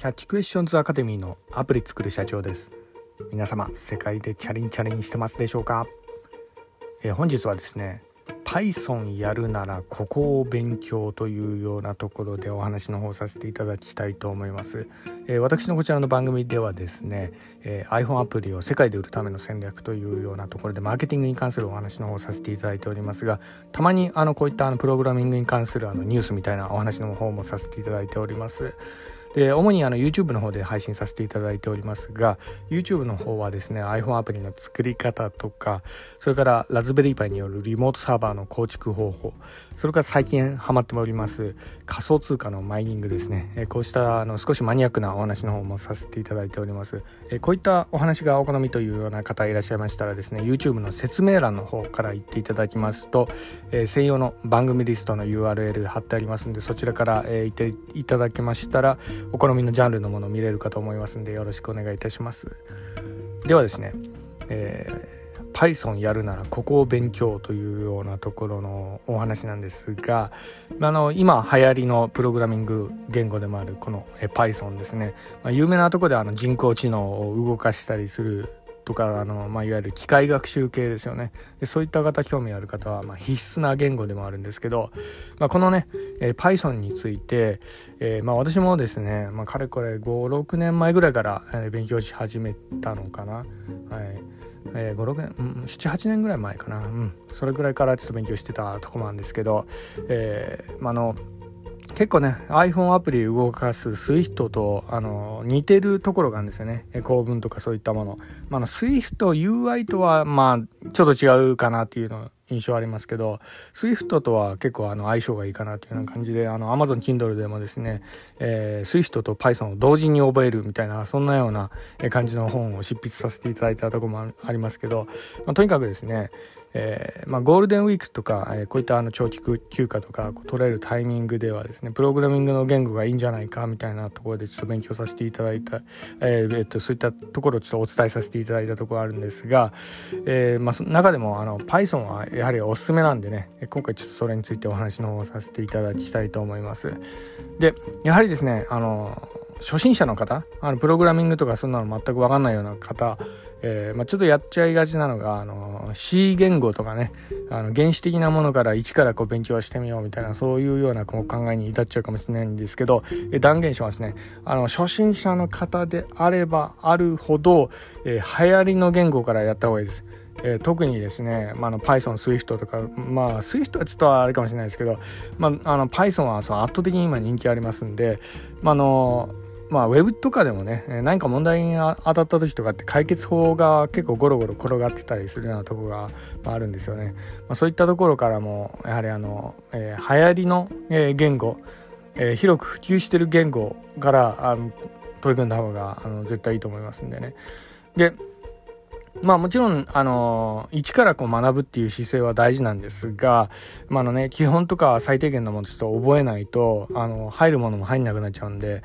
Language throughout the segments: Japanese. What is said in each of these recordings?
キャッチクエスチョンズアカデミーのアプリ作る社長です。皆様世界でチャリンチャリンしてますでしょうか、えー、本日はですね Python やるならここを勉強というようなところでお話の方させていただきたいと思います、えー、私のこちらの番組ではですね、えー、iPhone アプリを世界で売るための戦略というようなところでマーケティングに関するお話の方させていただいておりますがたまにあのこういったあのプログラミングに関するあのニュースみたいなお話の方もさせていただいております。で主にあの YouTube の方で配信させていただいておりますが YouTube の方はですね iPhone アプリの作り方とかそれからラズベリーパイによるリモートサーバーの構築方法それから最近ハマっております仮想通貨のマイニングですね、えこうしたあの少しマニアックなお話の方もさせていただいております、えこういったお話がお好みというような方いらっしゃいましたらですね YouTube の説明欄の方から言っていただきますと、え専用の番組リストの URL 貼ってありますんでそちらから、えー、言っていただけましたらお好みのジャンルのものを見れるかと思いますんでよろしくお願いいたします。ではですね、えー Python やるならここを勉強というようなところのお話なんですがあの今流行りのプログラミング言語でもあるこの Python ですね、まあ、有名なとこであの人工知能を動かしたりするとかあの、まあ、いわゆる機械学習系ですよね。でそういった方興味ある方は、まあ、必須な言語でもあるんですけど、まあ、このね、えー、Python について、えーまあ、私もですね、まあ、かれこれ56年前ぐらいから、えー、勉強し始めたのかな。はい。えー、56年、うん、78年ぐらい前かな、うん、それぐらいからちょっと勉強してたとこなんですけど、えー、まあの結構ね iPhone アプリ動かす Swift とあの似てるところがあるんですよね。構文とかそういったもの、まあ、SwiftUI とはまあちょっと違うかなっていうの印象ありますけど Swift とは結構あの相性がいいかなというような感じであの Amazon Kindle でもですね、えー、Swift と Python を同時に覚えるみたいなそんなような感じの本を執筆させていただいたとこもありますけど、まあ、とにかくですねえーまあ、ゴールデンウィークとか、えー、こういったあの長期休暇とか取れるタイミングではですねプログラミングの言語がいいんじゃないかみたいなところでちょっと勉強させていただいた、えーえ、っとそういったところをちょっとお伝えさせていただいたところあるんですが、えまあ、中でもあの Python はやはりおすすめなんでね今回ちょっとそれについてお話の方をさせていただきたいと思います。でやはりですねあの初心者の方？あのプログラミングとかそんなの全く分かんないような方えー、まあ、ちょっとやっちゃいがちなのが、あの C 言語とかねあの原始的なものから一からこう勉強してみようみたいなそういうようなこう考えに至っちゃうかもしれないんですけど、えー、断言しますねあの初心者の方であればあるほど、えー、流行りの言語からやった方がいいです。えー、特にですね、まあ、の Python、Swift とか、まあ、Swift はちょっとあれかもしれないですけど、まあ、あの Python はその圧倒的に今人気ありますんで、まあ、のまあ、ウェブとかでもね何か問題に当たった時とかって解決法が結構ゴロゴロ転がってたりするようなとこが、あ、るんですよね、まあ、そういったところからもやはりあの、えー、流行りの、言語、えー、広く普及してる言語からあの取り組んだ方があの絶対いいと思いますんでね。でまあもちろん、あの、一からこう学ぶっていう姿勢は大事なんですが、まあのね、基本とか最低限のものちょっと覚えないと、あの、入るものも入んなくなっちゃうんで、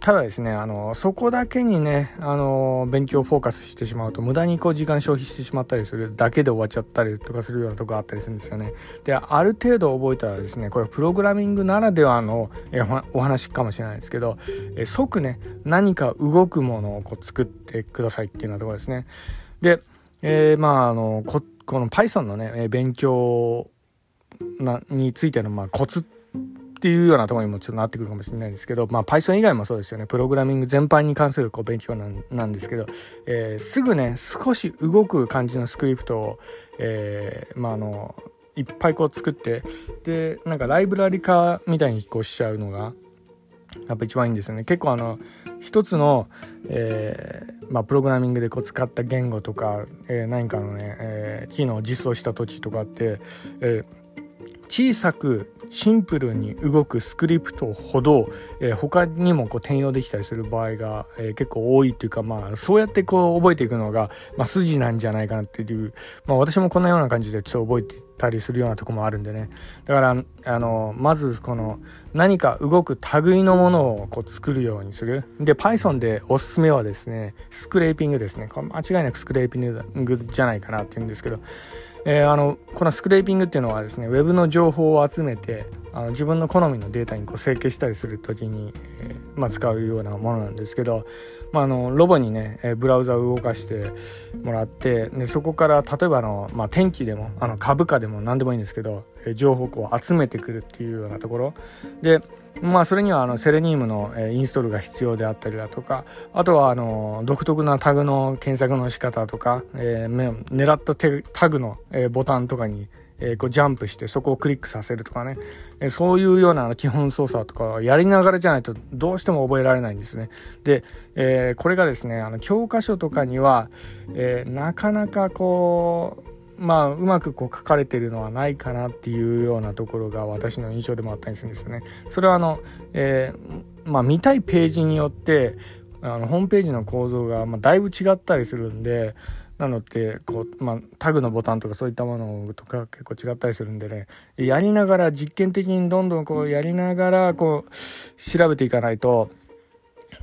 ただですね、あの、そこだけにね、あの、勉強フォーカスしてしまうと、無駄にこう時間消費してしまったりするだけで終わっちゃったりとかするようなとこあったりするんですよね。で、ある程度覚えたらですね、これプログラミングならではのお話かもしれないですけど、え即ね、何か動くものをこう作ってくださいっていうようなところですね。で、えー、まあ、あの、ここの Python のね、勉強なについてのまあコツってっていうようなところにもちょっとなってくるかもしれないですけど、まあ、Python 以外もそうですよね。プログラミング全般に関するこう勉強なんですけど、えー、すぐね少し動く感じのスクリプトを、えー、まああのいっぱいこう作ってでなんかライブラリ化みたいにこうしちゃうのがやっぱ一番いいんですよね。結構あの一つの、えーまあ、プログラミングでこう使った言語とか、えー、何かのね、えー、機能を実装した時とかって、えー、小さくシンプルに動くスクリプトほど、えー、他にもこう転用できたりする場合が、えー、結構多いっていうか、まあ、そうやってこう覚えていくのが、まあ、筋なんじゃないかなっていう、まあ、私もこんなような感じでちょっと覚えてたりするようなとこもあるんでね。だからあのまずこの何か動く類のものをこう作るようにする。で Python でおすすめはですねスクレーピングですね。これ間違いなくスクレーピングじゃないかなっていうんですけど。えー、あのこのスクレーピングっていうのはですねウェブの情報を集めてあの自分の好みのデータにこう整形したりする時に、えー、まあ、使うようなものなんですけど、まあ、あのロボにね、えブラウザを動かしてもらってでそこから例えばの、まあ、天気でもあの株価でも何でもいいんですけど、え情報を集めてくるっていうようなところ。で、まあ、それにはあのセレニウムの、えインストールが必要であったりだとかあとはあの独特なタグの検索の仕方とか、えー、狙ったタグの、えボタンとかにえー、こうジャンプしてそこをクリックさせるとかね、えー、そういうような基本操作とかやりながらじゃないとどうしても覚えられないんですね。で、えー、これがですねあの教科書とかには、えなかなかこうまあうまくこう書かれてるのはないかなっていうようなところが私の印象でもあったりするんですよね。それはあの、えまあ、見たいページによってあのホームページの構造がまだいぶ違ったりするんでなのでこう、まあ、タグのボタンとかそういったものとか結構違ったりするんでねやりながら実験的にどんどんこうやりながらこう調べていかないと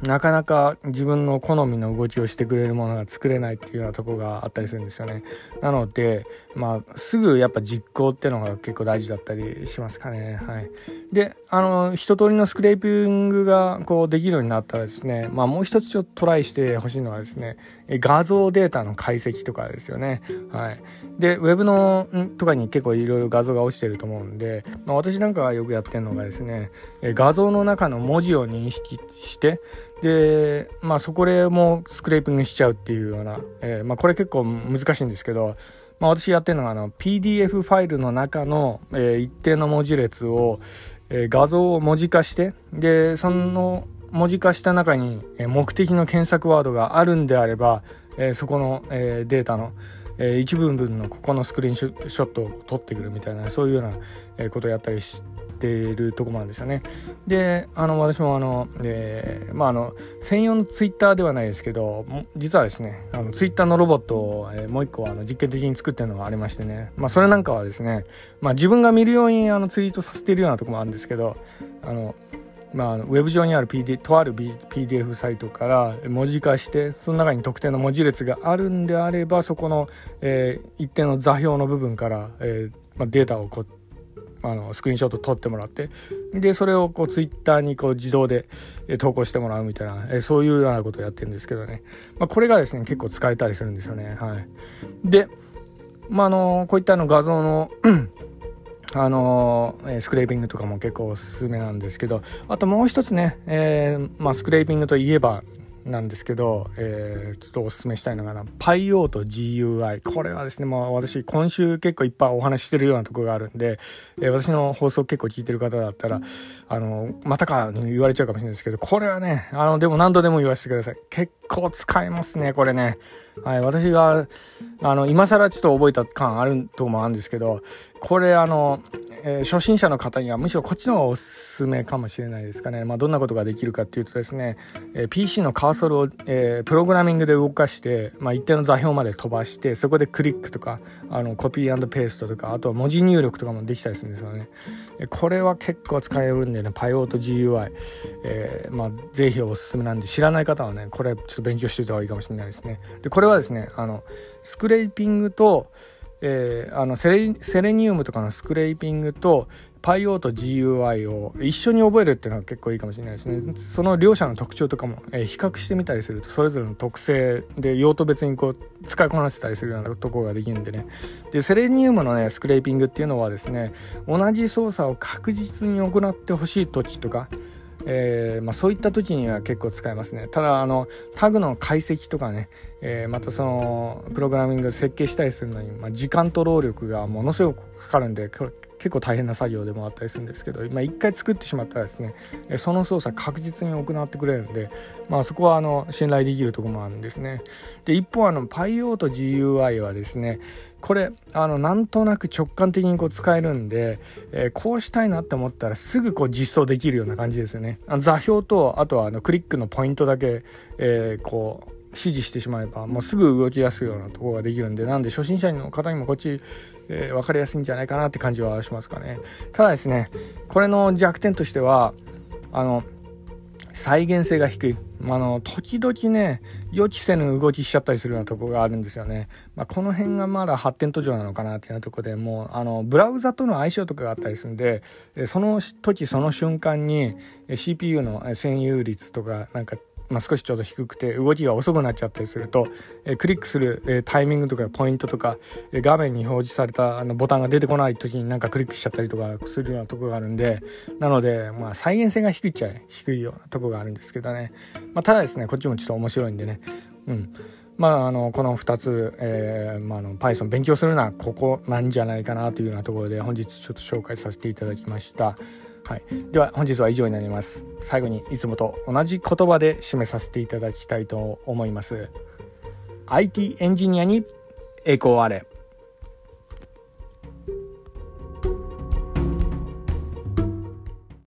なかなか自分の好みの動きをしてくれるものが作れないっていうようなとこがあったりするんですよね。なので、まあ、すぐやっぱ実行っていうのが結構大事だったりしますかね。はい。で、あの、一通りのスクレーピングがこうできるようになったらですね、まあもう一つちょっとトライしてほしいのはですね、画像データの解析とかですよね。はい。で、ウェブのとかに結構いろいろ画像が落ちてると思うんで、まあ、私なんかがよくやってるのがですね、画像の中の文字を認識して、で、まあそこでもスクレーピングしちゃうっていうような、えー、まあこれ結構難しいんですけど、まあ私やってるのがあの PDF ファイルの中の、えー、一定の文字列を、えー、画像を文字化して、で、その文字化した中に、目的の検索ワードがあるんであれば、えそこの、えデータの、え一部分のここのスクリーンショットを撮ってくるみたいなそういうような、えことをやったりしているところなんですよね。であの私もあの、えー、まああの専用のツイッターではないですけど実はですねあのツイッターのロボットを、えー、もう一個あの実験的に作ってるのがありましてね、まあ、それなんかはですね、まあ、自分が見るようにあのツイートさせているようなとこもあるんですけどあのまあ、ウェブ上にある PD とある PDF サイトから文字化してその中に特定の文字列があるんであればそこの、えー、一定の座標の部分から、えーまあ、データをこあのスクリーンショット撮ってもらってでそれをこうツイッターにこう自動で投稿してもらうみたいなえそういうようなことをやってるんですけどね、まあ、これがですね結構使えたりするんですよね。はい。でまあのこういったの画像のあのスクレーピングとかも結構おすすめなんですけどあともう一つね、えーまあ、スクレーピングといえばなんですけど、えー、ちょっとお勧めしたいのがな、PyO と GUI。これはですね、もう私今週結構いっぱいお話ししてるようなとこがあるんで、えー、私の放送結構聞いてる方だったら、あの、またか言われちゃうかもしれないですけど、これはね、あの、でも何度でも言わせてください。結構使えますね、これね。はい、私が、あの、今更ちょっと覚えた感あるともあるんですけど、これあの、えー、初心者の方にはむしろこっちの方がおすすめかもしれないですかね。まあ、どんなことができるかっていうとですね、えー、PC のカーソルを、えー、プログラミングで動かして、まあ、一定の座標まで飛ばして、そこでクリックとか、あの、コピーペーストとか、あとは文字入力とかもできたりするんですよね。これは結構使えるんでね、パイオート GUI、えまあ、ぜひおすすめなんで、知らない方はね、これちょっと勉強しておいた方がいいかもしれないですね。で、これはですね、あの、スクレーピングと、えー、あのセレセレニウムとかのスクレーピングと PyO と GUI を一緒に覚えるっていうのは結構いいかもしれないですね。その両者の特徴とかも、えー、比較してみたりするとそれぞれの特性で用途別にこう使いこなせたりするようなところができるんでね。でセレニウムのねスクレーピングっていうのはですね同じ操作を確実に行ってほしい時とかえー、まあ、そういった時には結構使えますね。ただあのタグの解析とかね、えー、またそのプログラミング設計したりするのに、まあ、時間と労力がものすごくかかるんで結構大変な作業でもあったりするんですけど、まあ、回作ってしまったらですねその操作確実に行ってくれるんで、まあ、そこはあの信頼できるところもあるんですね。で一方あの PyO と GUI はですねこれあのなんとなく直感的にこう使えるんで、えー、こうしたいなって思ったらすぐこう実装できるような感じですよね。あの座標とあとはあのクリックのポイントだけ、えー、こう指示してしまえばもうすぐ動きやすいようなところができるんでなんで初心者の方にもこっち、えー、分かりやすいんじゃないかなって感じはしますかねただですねこれの弱点としてはあの再現性が低い。あの、時々ね、予期せぬ動きしちゃったりするようなとこがあるんですよね。まあ、この辺がまだ発展途上なのかなっていうようなとこでもう、あの、ブラウザとの相性とかがあったりするんで、その時その瞬間に CPU の占有率とか、なんかまあ、少しちょっと低くて動きが遅くなっちゃったりすると、え、クリックする、え、タイミングとかポイントとか、え、画面に表示されたあのボタンが出てこない時になんかクリックしちゃったりとかするようなとこがあるんでなので、まあ、再現性が低いっちゃ低いようなとこがあるんですけどね、まあ、ただですねこっちもちょっと面白いんでね。うん。まあ、あのこの2つ、えーまあ、の Python 勉強するのはここなんじゃないかなというようなところで本日ちょっと紹介させていただきました。はい、では本日は以上になります。最後にいつもと同じ言葉で締めさせていただきたいと思います。IT エンジニアに栄光あれ。